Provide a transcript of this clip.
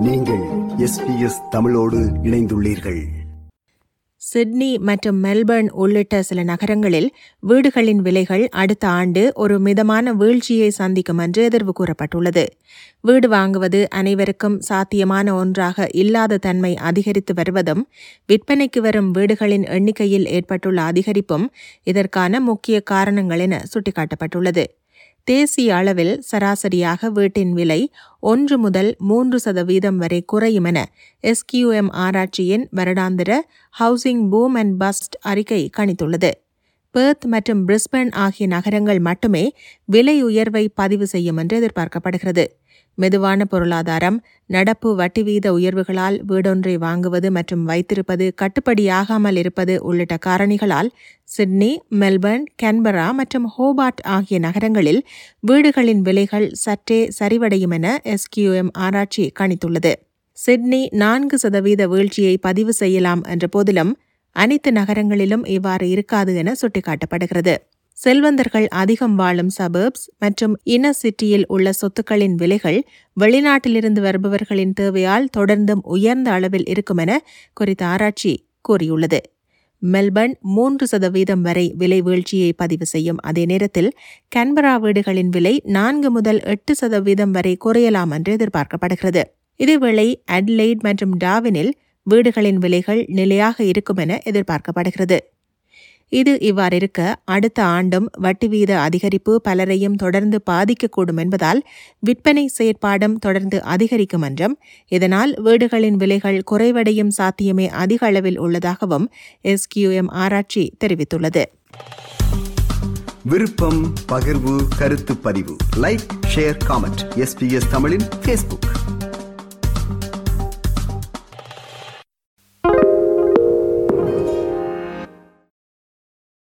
நீங்கள் எஸ்பிஎஸ் தமிழோடு இணைந்துள்ளீர்கள். சிட்னி மற்றும் மெல்பர்ன் உள்ளிட்ட சில நகரங்களில் வீடுகளின் விலைகள் அடுத்த ஆண்டு ஒரு மிதமான வீழ்ச்சியை சந்திக்கும் என்று எதிர்வு கூறப்பட்டுள்ளது. வீடு வாங்குவது அனைவருக்கும் சாத்தியமான ஒன்றாக இல்லாத தன்மை அதிகரித்து வருவதும் விற்பனைக்கு வரும் வீடுகளின் எண்ணிக்கையில் ஏற்பட்டுள்ள அதிகரிப்பும் இதற்கான முக்கிய காரணங்கள் என சுட்டிக்காட்டப்பட்டுள்ளது. தேசிய அளவில் சராசரியாக வீட்டின் விலை ஒன்று முதல் மூன்று சதவீதம் வரை குறையும் என எஸ்கியூஎம் ஆராய்ச்சியின் வருடாந்திர ஹவுசிங் பூம் அண்ட் பஸ்ட் அறிக்கை கணித்துள்ளது. பேர்த் மற்றும் பிரிஸ்பன் ஆகிய நகரங்கள் மட்டுமே விலை உயர்வை பதிவு செய்யும் என்று எதிர்பார்க்கப்படுகிறது. மெதுவான பொருளாதாரம் நடப்பு வட்டி வீத உயர்வுகளால் வீடொன்றை வாங்குவது மற்றும் வைத்திருப்பது கட்டுப்படியாகாமல் இருப்பது உள்ளிட்ட காரணிகளால் சிட்னி மெல்பர்ன் கன்பரா மற்றும் ஹோபார்ட் ஆகிய நகரங்களில் வீடுகளின் விலைகள் சற்றே சரிவடையும் என எஸ்கியூஎம் ஆராய்ச்சி கணித்துள்ளது. சிட்னி நான்கு சதவீத வீழ்ச்சியை பதிவு செய்யலாம் என்ற போதிலும் அனைத்து நகரங்களிலும் இவ்வாறு இருக்காது என சுட்டிக்காட்டப்படுகிறது. செல்வந்தர்கள் அதிகம் வாழும் சபர்ப்ஸ் மற்றும் இன சிட்டியில் உள்ள சொத்துக்களின் விலைகள் வெளிநாட்டிலிருந்து வருபவர்களின் தேவையால் தொடர்ந்தும் உயர்ந்த அளவில் இருக்கும் என குறித்த ஆராய்ச்சி கூறியுள்ளது. மெல்பர்ன் மூன்று சதவீதம் வரை விலை வீழ்ச்சியை பதிவு செய்யும் அதே நேரத்தில் கன்பரா வீடுகளின் விலை நான்கு முதல் எட்டு சதவீதம் வரை குறையலாம் என்று எதிர்பார்க்கப்படுகிறது. இதேவேளை அட்லைட் மற்றும் டாவினில் வீடுகளின் விலைகள் நிலையாக இருக்கும் என எதிர்பார்க்கப்படுகிறது. இது இவ்வாறிருக்க அடுத்த ஆண்டும் வட்டி வீத அதிகரிப்பு பலரையும் தொடர்ந்து பாதிக்கக்கூடும் என்பதால் விற்பனை செயற்பாடும் தொடர்ந்து அதிகரிக்கும் என்றும் இதனால் வீடுகளின் விலைகள் குறைவடையும் சாத்தியமே அதிக அளவில் உள்ளதாகவும் எஸ்கியூஎம் ஆராய்ச்சி தெரிவித்துள்ளது. விருப்பம் பகிர்வு கருத்து பதிவு. லைக் ஷேர் காமெண்ட் எஸ்பிஎஸ் தமிழின் ஃபேஸ்புக்